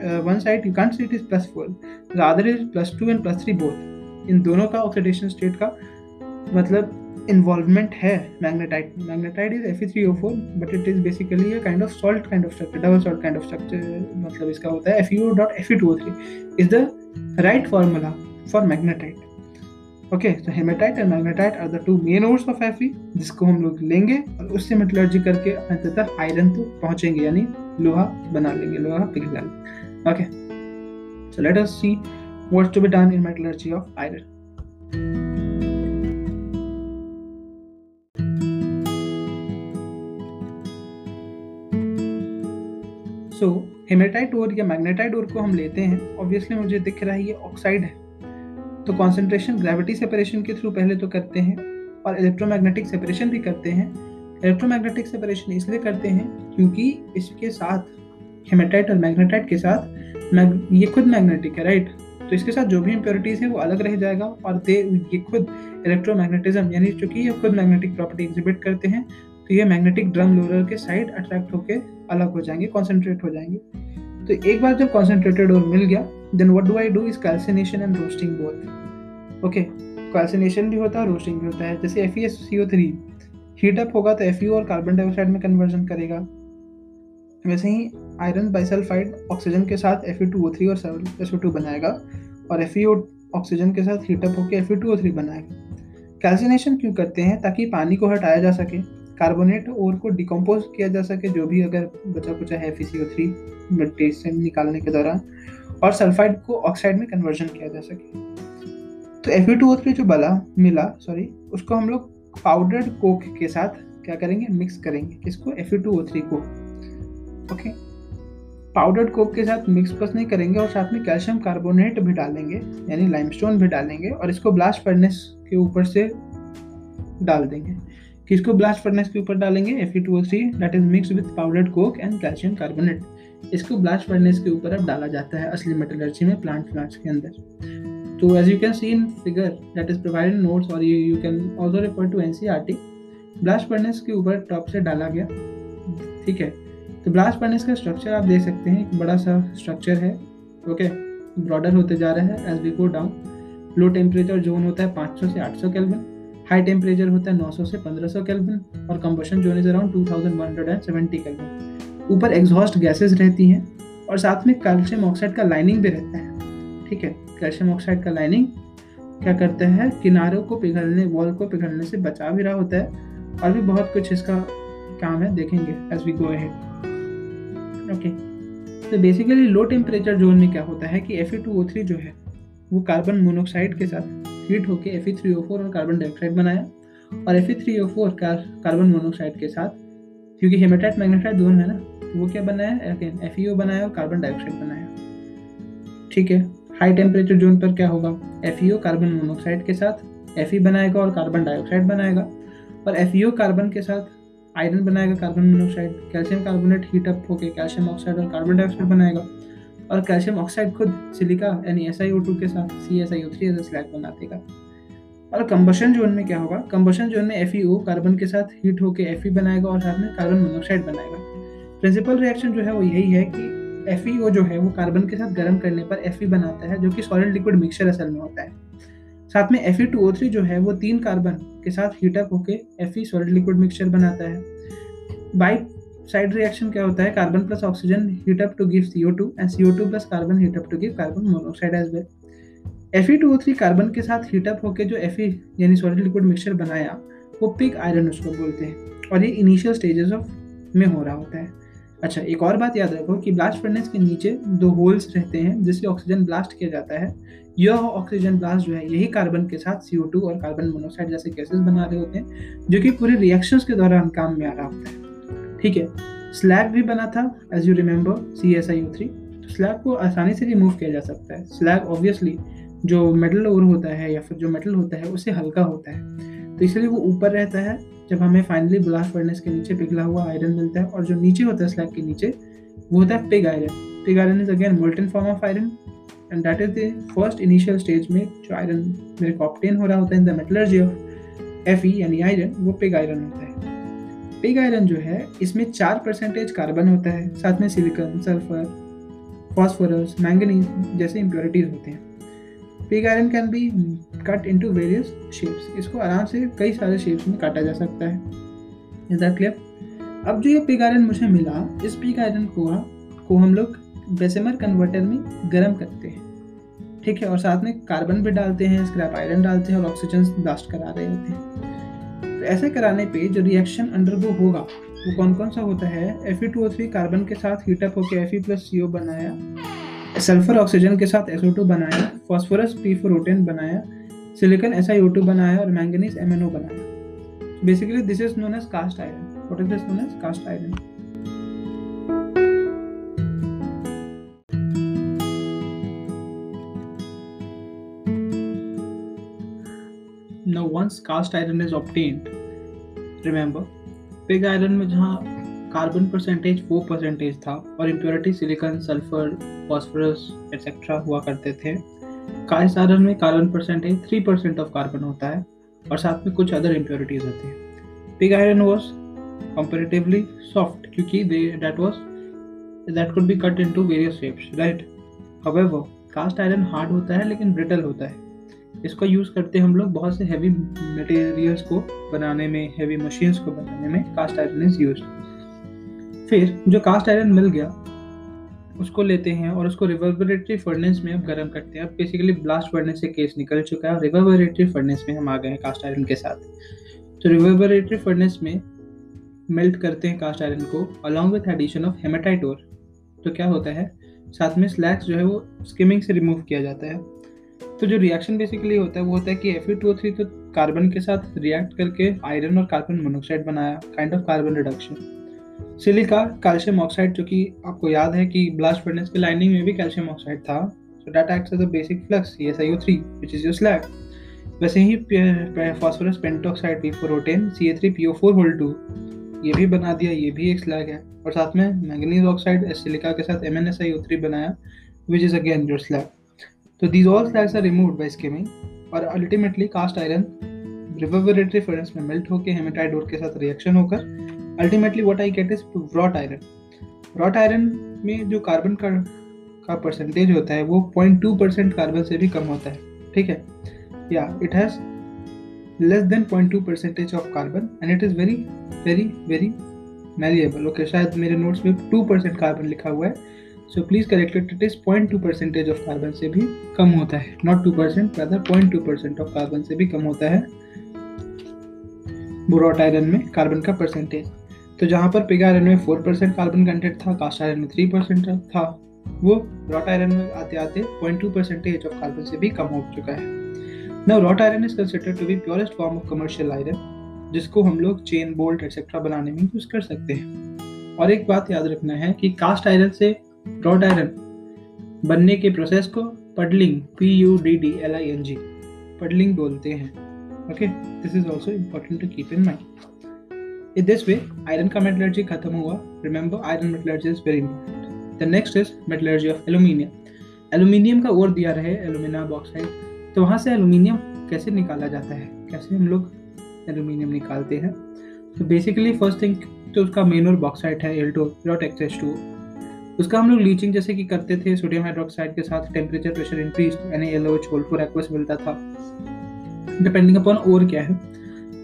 Speaker 1: uh, one side you can't say it is plus 4 the other is plus 2 and plus 3 both. इन दोनों का oxidation state का मतलब involvement है। Magnetite magnetite is F three O four but it is basically a kind of salt kind of structure double salt kind of structure मतलब इसका होता है F U dot F two O three is the right formula for magnetite okay तो hematite and magnetite are the two main ores of FE जिसको हम लोग लेंगे और उससे मेटलर्जी करके अंततः आयरन तो पहुँचेंगे यानी लोहा बना लेंगे लोहा पिघला लेंगे। Okay so let us see what's to be done in metallurgy of iron so hematite ore या मैग्नेटाइट ओर को हम लेते हैं। ऑब्वियसली मुझे दिख रहा है ये ऑक्साइड है। तो कॉन्सेंट्रेशन ग्रेविटी सेपरेशन के थ्रू पहले तो करते हैं और इलेक्ट्रोमैग्नेटिक सेपरेशन भी करते हैं। इलेक्ट्रोमैग्नेटिक सेपरेशन इसलिए करते हैं क्योंकि इसके साथ हेमेटाइट और मैग्नेटाइट के साथ ये खुद मैग्नेटिक है राइट तो इसके साथ जो भी इम्प्योरिटीज है, वो अलग रह जाएगा और दे ये खुद इलेक्ट्रोमैग्नेटिज्म यानी चूँकि ये खुद मैग्नेटिक प्रॉपर्टी एग्जिबिट करते हैं तो ये मैग्नेटिक ड्रम लोरर के साइड अट्रैक्ट होकर अलग हो जाएँगे कॉन्सेंट्रेट हो जाएँगे। तो एक बार जब कॉन्सेंट्रेटेड और मिल गया then what do I do is calcination and roasting both okay calcination भी होता है रोस्टिंग भी होता है। जैसे F E C O three heat up होगा तो एफ़ और कार्बन डाइऑक्साइड में कन्वर्जन करेगा। वैसे ही आयरन बाइसल्फाइड ऑक्सीजन के साथ एफ़ टू ओ थ्री और एस बनाएगा और एफ़ ऑक्सीजन के साथ हीटअप होकर एफ़ टू ओ थ्री बनाएगा। कैल्सिनेशन क्यों करते हैं? ताकि पानी को हटाया जा सके कार्बोनेट और को डिकम्पोज किया जा सके, जो भी अगर बचा कुचा है एफ़ थ्री मिट्टी से निकालने के दौरान, और सल्फाइड को ऑक्साइड में कन्वर्जन किया जा सके। तो एफ़ टू ओ थ्री जो बला, मिला सॉरी उसको हम लोग पाउडर्ड कोक के साथ क्या करेंगे? मिक्स करेंगे, किसको? एफ़ टू ओ थ्री को। ओके पाउडर्ड कोक के साथ मिक्स बस नहीं करेंगे और साथ में कैल्शियम कार्बोनेट भी डालेंगे, यानी लाइमस्टोन भी डालेंगे और इसको ब्लास्ट फर्नेस के ऊपर से डाल देंगे। किसको ब्लास्ट फर्नेस के ऊपर डालेंगे? F E two three that is mix with powdered coke and calcium carbonate इसको ब्लास्ट फर्नेस के ऊपर अब डाला जाता है असली मेटलर्जी में प्लांट प्लांट्स के अंदर। तो as you can see in figure that is provided notes और you can also refer to NCERT blast furnace के ऊपर टॉप से डाला गया। ठीक है? तो ब्लास्ट फर्नेस का स्ट्रक्चर आप देख सकते हैं, एक बड़ा सा स्ट्रक्चर है ओके ब्रॉडर होते जा रहा है as we go down low temperature zone होता है 500 से 800 केल्विन हाई टेम्परेचर होता है 900 से 1500 केल्विन और combustion zone is around 2170 kelvin ऊपर एग्जॉस्ट गैसेस रहती हैं, और साथ में कैल्शियम ऑक्साइड का लाइनिंग भी रहता है, ठीक है? कैल्शियम ऑक्साइड का लाइनिंग क्या करता है? किनारों को पिघलने वॉल को पिघलने से बचा भी रहा होता है, और भी बहुत कुछ इसका काम है, देखेंगे as we go ahead okay तो बेसिकली लो टेम्परेचर जोन में क्या होता है कि एफ़ जो है, वो कार्बन मोनोक्साइड के साथ हीट होकर एफ़ और कार्बन डाइऑक्साइड बनाया और एफ़ ई कार्बन मोनोक्साइड के साथ, क्योंकि हेमेटाइट मैग्नेटाइट दोनों है ना तो वो क्या बनाया? एफ़ ई बनाया और कार्बन डाइऑक्साइड बनाया। ठीक है? हाई टेम्परेचर जोन पर क्या होगा? एफ़ कार्बन मोनोक्साइड के साथ एफ़ बनाएगा और कार्बन डाइऑक्साइड बनाएगा। और एफ़ कार्बन के साथ आयरन बनाएगा carbon monoxide calcium carbonate heat up होकर कैल्शियम ऑक्साइड और कार्बन डाइऑक्साइड बनाएगा। और कैल्शियम ऑक्साइड खुद सिलिका यानी एस के साथ C S I O three slag बना देगा। और कंबशन जोन में क्या होगा? कंबशन जोन में एफ़ ई ओ कार्बन के साथ हीट होकर एफ़ ई बनाएगा और साथ में कार्बन मोनोक्साइड बनाएगा। प्रिंसिपल रिएक्शन जो है वो यही है कि एफ़ ई ओ जो है वो कार्बन के साथ गर्म करने पर एफ़ ई बनाता है, जो कि सॉलिड लिक्विड मिक्सचर असल में होता है। साथ में एफ़ जो है, वो तीन कार्बन के साथ हीटअप होकर एफ़ सॉलिड लिक्विड मिक्सचर बनाता है। बाई साइड रिएक्शन क्या होता है? Carbon plus oxygen heat up to give CO2 and CO2 plus carbon heat up to give carbon monoxide as well Fe2O3 carbon के साथ हीट अप होकर जो Fe, यानी सॉलिड लिक्विड मिक्सचर बनाया, वो पिग आयरन उसको बोलते हैं। और ये इनिशियल स्टेजेस ऑफ़ में हो रहा होता है। अच्छा एक और बात याद रखो कि ब्लास्ट फर्नेस के नीचे दो होल्स रहते हैं, जिससे ऑक्सीजन ब्लास्ट किया जाता है। यह ऑक्सीजन ब्लास्ट जो है, यही कार्बन के साथ CO2 और कार्बन मोनोक्साइड जैसे गैसेस बना रहे होते हैं, जो कि पूरे रिएक्शंस के दौरान काम में आ रहा होता है। ठीक है स्लैग भी बना था as you remember C S I O three तो स्लैग को आसानी से रिमूव किया जा सकता है। स्लैग ऑब्वियसली जो मेटल ओर होता है या फिर जो मेटल होता है उससे हल्का होता है। तो इसलिए वो ऊपर रहता है, जब हमें फाइनली ब्लास्ट फर्नेस के नीचे पिघला हुआ आयरन मिलता है, और जो नीचे होता है स्लैग के नीचे, वो होता है pig iron pig iron is again molten form of iron and that is the first initial stage में जो आयरन मेरे को ऑप्टेन हो रहा होता है in the metallurgy of F यानी आयरन वो पिग आयरन होता है। पिग आयरन जो है, इसमें चार परसेंटेज कार्बन होता है। साथ में सिलिकन सल्फ़र फॉस्फोरस मैंगनीज जैसे इम्प्योरिटीज होते हैं। Pig iron can be cut into various shapes इसको आराम से कई सारे शेप्स में काटा जा सकता है। इज़ दैट क्लियर अब जो ये पिग आयरन मुझे मिला, इस पिग आयरन को को हम लोग बेसेमर कन्वर्टर में गर्म करते हैं। ठीक है, और साथ में कार्बन भी डालते हैं स्क्रैप आयरन डालते हैं और ऑक्सीजन ब्लास्ट करा रहे होते हैं। तो ऐसे कराने पे जो रिएक्शन अंडरगो होगा, वो कौन कौन सा होता है? Fe2O3 कार्बन के साथ हीटअप होकर F Fe plus C O बनाया सल्फ़र ऑक्सीजन के साथ SO2 बनाया फॉस्फोरस P4O10 बनाया सिलिकॉन SiO2 बनाया और मैंगनीज MnO बनाया। Basically this is known as cast iron what is this known as cast iron Now once cast iron is obtained, remember iron में जहाँ carbon percentage वो percentage था और impurity silicon sulphur phosphorus etcetera हुआ करते थे cast iron में carbon percentage three percent of carbon होता है और साथ में कुछ अदर इम्प्योरिटीज होती हैं। Pig iron was comparatively soft क्योंकि that was that could be cut into various shapes right however cast iron hard होता है लेकिन ब्रिटल होता है। इसका यूज़ करते हम लोग बहुत से हैवी मटेरियल्स को बनाने में हैवी मशीन्स को बनाने में कास्ट आयरन इज़ यूज़ फिर जो कास्ट आयरन मिल गया, उसको लेते हैं और उसको रिवर्बरेटरी फर्नेस में अब गर्म करते हैं। अब बेसिकली ब्लास्ट फर्नेस से केस निकल चुका है रिवर्बरेटरी फर्नेस में हम आ गए हैं कास्ट आयरन के साथ। तो रिवर्बरेटरी फर्नेस में मेल्ट करते हैं कास्ट आयरन को along with addition of hematite ore तो क्या होता है? साथ में स्लैक्स जो है वो स्किमिंग से रिमूव किया जाता है। तो जो रिएक्शन बेसिकली होता है, वो होता है कि एफ़ टू थ्री तो कार्बन के साथ रिएक्ट करके आयरन और कार्बन मोनोक्साइड बनाया kind of carbon reduction silica calcium oxide जो कि आपको याद है कि ब्लास्ट फर्नेस के लाइनिंग में भी कैल्शियम ऑक्साइड था। So that acts as a basic flux C S I O three which is your slag वैसे ही phosphorus pentoxide P four O ten C A three P O four whole two ये भी बना दिया, ये भी एक slag है। और साथ में मैंगनीज ऑक्साइड सिलिका के साथ M N S I O three बनाया which is again your slag So these all slags are removed by skimming, और ultimately cast iron reverberatory furnace में मेल्ट होकर हेमेटाइड ओर के साथ रिएक्शन होकर ultimately what I get is wrought iron wrought iron में जो carbon का का परसेंटेज होता है, वो 0.2 परसेंट कार्बन से भी कम होता है, ठीक है? या it has less than 0.2 percentage of carbon and it is very very very malleable okay शायद मेरे नोट्स में 2 परसेंट कार्बन लिखा हुआ है so please correct it is point two percentage of carbon से भी कम होता है. Not two percent rather point two percent of carbon से भी कम होता है. बोरॉट आयरन में कार्बन का परसेंटेज तो जहाँ पर पिग आयरन में फोर परसेंट कार्बन कंटेंट था कास्ट आयरन में थ्री परसेंट था, वो रॉट आयरन में आते आते point two percentage of carbon से भी कम हो चुका है. Now wrought iron is considered to be purest form of commercial iron जिसको हम लोग चेन बोल्ट एक्सेट्रा बनाने में यूज़ कर सकते हैं. और एक बात याद रखना है कि कास्ट आयरन से रॉड आयरन बनने के प्रोसेस को puddling P U D D L I N G puddling बोलते हैं। Okay this is also important to keep in mind in this way iron का मेटलर्जी खत्म हुआ। Remember iron metallurgy is very important the next is metallurgy of aluminium aluminium का और दिया रहे alumina bauxite तो वहाँ से एल्यूमिनियम कैसे निकाला जाता है? कैसे हम लोग एल्यूमिनियम निकालते हैं? तो बेसिकली फ़र्स्ट थिंग तो उसका मेन और बॉक्साइड है L two not access to उसका हम लोग लीचिंग जैसे कि करते थे सोडियम हाइड्रोक्साइड के साथ टेम्परेचर प्रेशर इंक्रीज यानी येलो छोल फोर एक्वस मिलता था। डिपेंडिंग अपॉन और क्या है।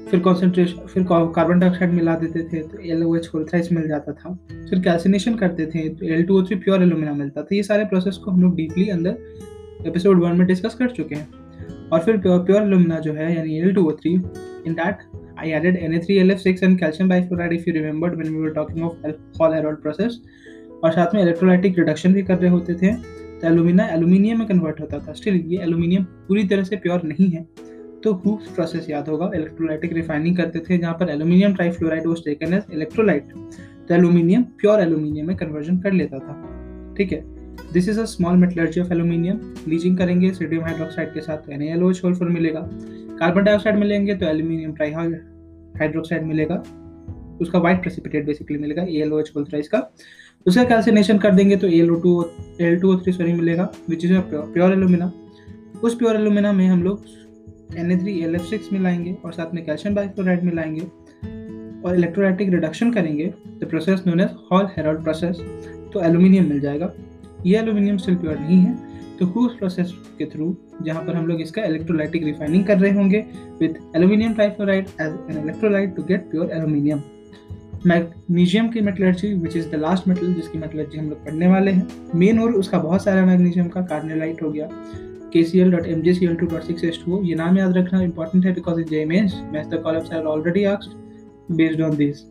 Speaker 1: फिर कॉन्सेंट्रेशन फिर कार्बन डाइऑक्साइड मिला देते थे तो एल ओ एच थ्राइस मिल जाता था। फिर कैल्सिनेशन करते थे तो L two O three pure alumina मिलता था। ये सारे प्रोसेस को हम लोग डीपली अंदर एपिसोड वन में डिस्कस कर चुके हैं। और फिर प्योर एलुमिना जो है, यानी L two O three in that I added Na3LF6 and calcium bifluoride if you remembered when we were talking of Hall Herold process. और साथ में इलेक्ट्रोलाइटिक रिडक्शन भी कर रहे होते थे। तो एलुमिना एलुमिनियम में कन्वर्ट होता था। स्टिल ये एलुमिनियम पूरी तरह से प्योर नहीं है। तो हुक्स प्रोसेस याद होगा। इलेक्ट्रोलाइटिक रिफाइनिंग करते थे, जहाँ पर aluminium trifluoride was taken as electrolyte तो एलुमिनियम प्योर एलुमिनियम में कन्वर्जन कर लेता था। ठीक है? This is a small metallurgy of aluminium leaching करेंगे सोडियम हाइड्रोक्साइड के साथ एन एल फोर मिलेगा। कार्बन डाइऑक्साइड मिलेंगे तो एल्यूमिनियम ट्राई हाइड्रोक्साइड मिलेगा। उसका व्हाइट प्रेसिपिटेट बेसिकली मिलेगा ए एल ओ एच का उसका कैल्सिनेशन कर देंगे तो L O two L two O three sorry मिलेगा विच इज़ प्योर एलुमिना उस प्योर एलुमिना में हम लोग N A three L F six मिलाएँगे और साथ में कैल्शियम बाइक्लोराइड मिलाएँगे और इलेक्ट्रोलाइटिक रिडक्शन करेंगे the process known as Hall Heroult process तो एलुमिनियम मिल जाएगा। ये एलुमिनियम स्टिल प्योर नहीं है तो हुस प्रोसेस के थ्रू जहाँ पर हम लोग इसका इलेक्ट्रोलाइटिक रिफाइनिंग कर रहे होंगे with aluminium trifluoride as an electrolyte to get pure aluminium magnesium की metallurgy which is the last metal जिसकी मेटलर्जी हम लोग पढ़ने वाले हैं। मेन और उसका बहुत सारा मैग्नीशियम का कार्नेलाइट हो गया। K C L dot M G C L two dot six S two ये नाम याद रखना इंपॉर्टेंट है because in J mains match the call of already आक्स based on this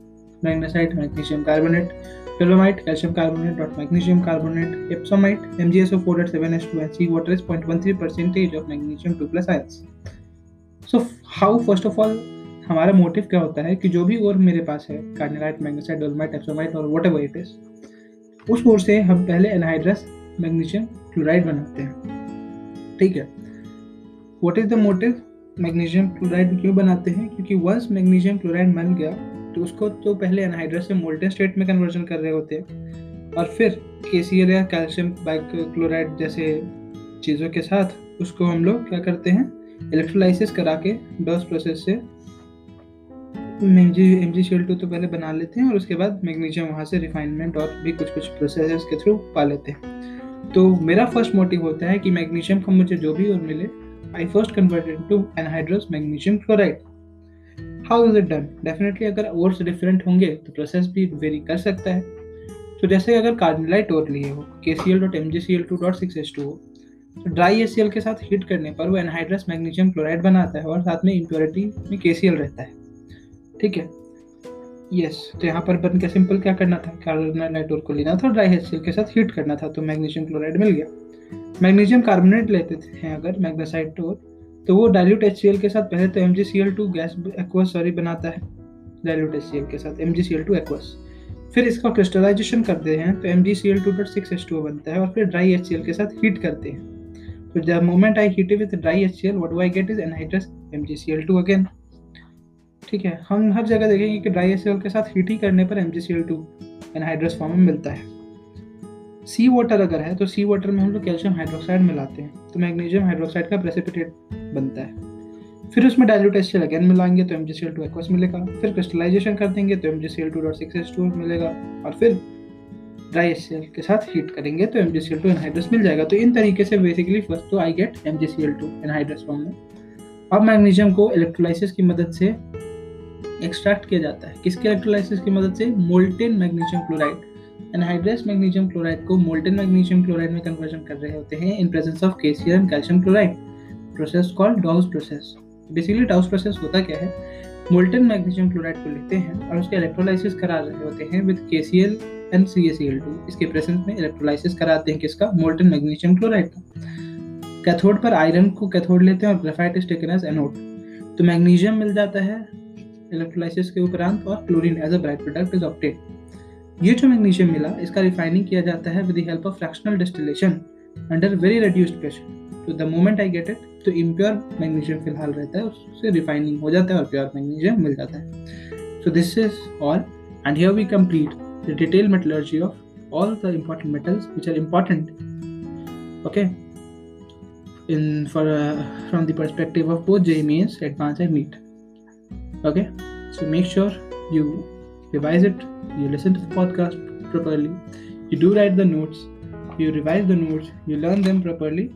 Speaker 1: magnesite magnesium carbonate dolomite calcium carbonate dot magnesium carbonate epsomite M G S O four dot seven S two in sea water is point one three percentage of magnesium two plus ions so how first of all हमारा motive क्या होता है कि जो भी और मेरे पास है कार्नेलाइट मैग्नेसाइट डोलमाइट एप्सोमाइट और वट एवर इट इज़ उस ओर से हम पहले एनहाइड्रस मैग्नीशियम क्लोराइड बनाते हैं। ठीक है? What is the motive magnesium chloride क्यों बनाते हैं? क्योंकि वंस मैग्नीशियम क्लोराइड बन गया तो उसको तो पहले एनहाइड्रस से मोल्टेन स्टेट में कन्वर्जन कर रहे होते हैं। और फिर के या कैल्शियम बाइक क्लोराइड जैसे चीज़ों के साथ उसको हम लोग क्या करते हैं? इलेक्ट्रोलाइसिस करा के डॉस प्रोसेस से एम जी शील टू तो पहले बना लेते हैं और उसके बाद मैग्नीशियम वहाँ से रिफाइनमेंट और भी कुछ कुछ प्रोसेस के थ्रू पा लेते हैं। तो मेरा फ़र्स्ट मोटिव होता है कि मैग्नीशियम का मुझे जो भी और मिले I first converted to anhydrous magnesium chloride how is it done definitely अगर ओर्स डिफरेंट होंगे तो प्रोसेस भी वेरी कर सकता है। तो जैसे अगर कार्बोनाइट ओर लिए हो K C L dot M G C L two dot six H two हो तो ड्राई एस सी एल के साथ हीट करने पर वो एनहाइड्रस मैग्नीशियम क्लोराइड बनाता है और साथ में इम्प्योरिटी में के सी एल रहता है। ठीक है? यस तो यहाँ पर बन के सिंपल क्या करना था? कार्बोनाइट को लेना था ड्राई एच के साथ हीट करना था तो मैग्नीशियम क्लोराइड मिल गया। मैग्नीशियम कार्बोनेट लेते हैं अगर मैग्नेसाइट और तो वो डायल्यूट एच के साथ पहले तो एम गैस एक्वस सॉरी बनाता है। डायल्यूट एच के साथ एम एक्वस फिर इसका क्रिस्टलाइजेशन करते हैं तो M G C L two dot six H two बनता है और फिर ड्राई एच सी एल के साथ हीट करते हैं। तो the moment I heat with dry H C L what I get is anhydrous M G C L two again ठीक है? हम हर जगह देखेंगे कि ड्राई एसएल के साथ हीट ही करने पर M G C L two anhydrous form में मिलता है। सी वाटर अगर है तो सी वाटर में हम लोग कैल्शियम हाइड्रोक्साइड मिलाते हैं तो मैग्नीशियम हाइड्रोक्साइड का प्रेसिपिटेट बनता है। फिर उसमें डायल्यूट एस अगेन मिलाएँगे तो M G C L two aqueous मिलेगा। फिर क्रिस्टलाइजेशन कर देंगे तो M G C L two dot six S two मिलेगा। और फिर ड्राई एस एल के साथ हीट करेंगे तो M G C L two anhydrous मिल जाएगा। तो इन तरीके से बेसिकली फ़र्स्ट तो I get M G C L two anhydrous form में। अब मैग्नीशियम को इलेक्ट्रोलाइसिस की मदद से एक्सट्रैक्ट किया जाता है। किसके इलेक्ट्रोलाइसिस की मदद से? Molten magnesium chloride anhydrous magnesium chloride को मोल्टेन मैग्नीशियम क्लोराइड में कन्वर्जन कर रहे होते हैं in presence of K C L calcium chloride process called Dow's process basically Dow's process होता क्या है? मोल्टेन मैग्नीशियम क्लोराइड को लेते हैं और उसके इलेक्ट्रोलाइसिस करा रहे होते हैं with K C L and C S L two इसके प्रेजेंस में इलेक्ट्रोलाइसिस कराते हैं किसका? मोल्टेन मैग्नीशियम क्लोराइड का। कैथोड पर आयरन को कैथोड लेते हैं और graphite is taken as anode तो मैग्नीशियम मिल जाता है। इलेक्ट्रोलाइसिस के उपरांत और chlorine as a bright product is obtained ये जो मैग्नीशियम मिला इसका रिफाइनिंग किया जाता है with the help of fractional distillation under very reduced pressure तो the moment I get it तो इम्प्योर मैग्नीशियम फ़िलहाल रहता है उससे रिफाइनिंग हो जाता है और प्योर मैग्नीशियम मिल जाता है। So this is all and here we complete the detail metallurgy of all the important metals which are important okay? In for uh, from the perspective of both JMEs advanced and NEET okay? So make sure you revise it. You listen to the podcast properly. You do write the notes. You revise the notes. You learn them properly.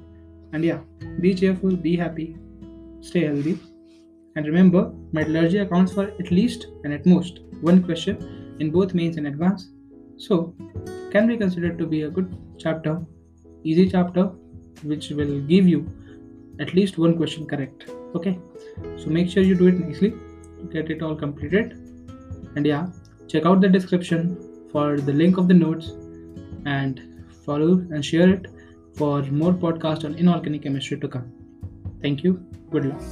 Speaker 1: And yeah be cheerful be happy stay healthy. And remember metallurgy accounts for at least and at most one question in both mains and advanced so can be considered to be a good chapter easy chapter which will give you at least one question correct. Okay? So make sure you do it nicely get it all completed. And yeah check out the description for the link of the notes and follow and share it for more podcast on inorganic chemistry to come. Thank you. Good luck.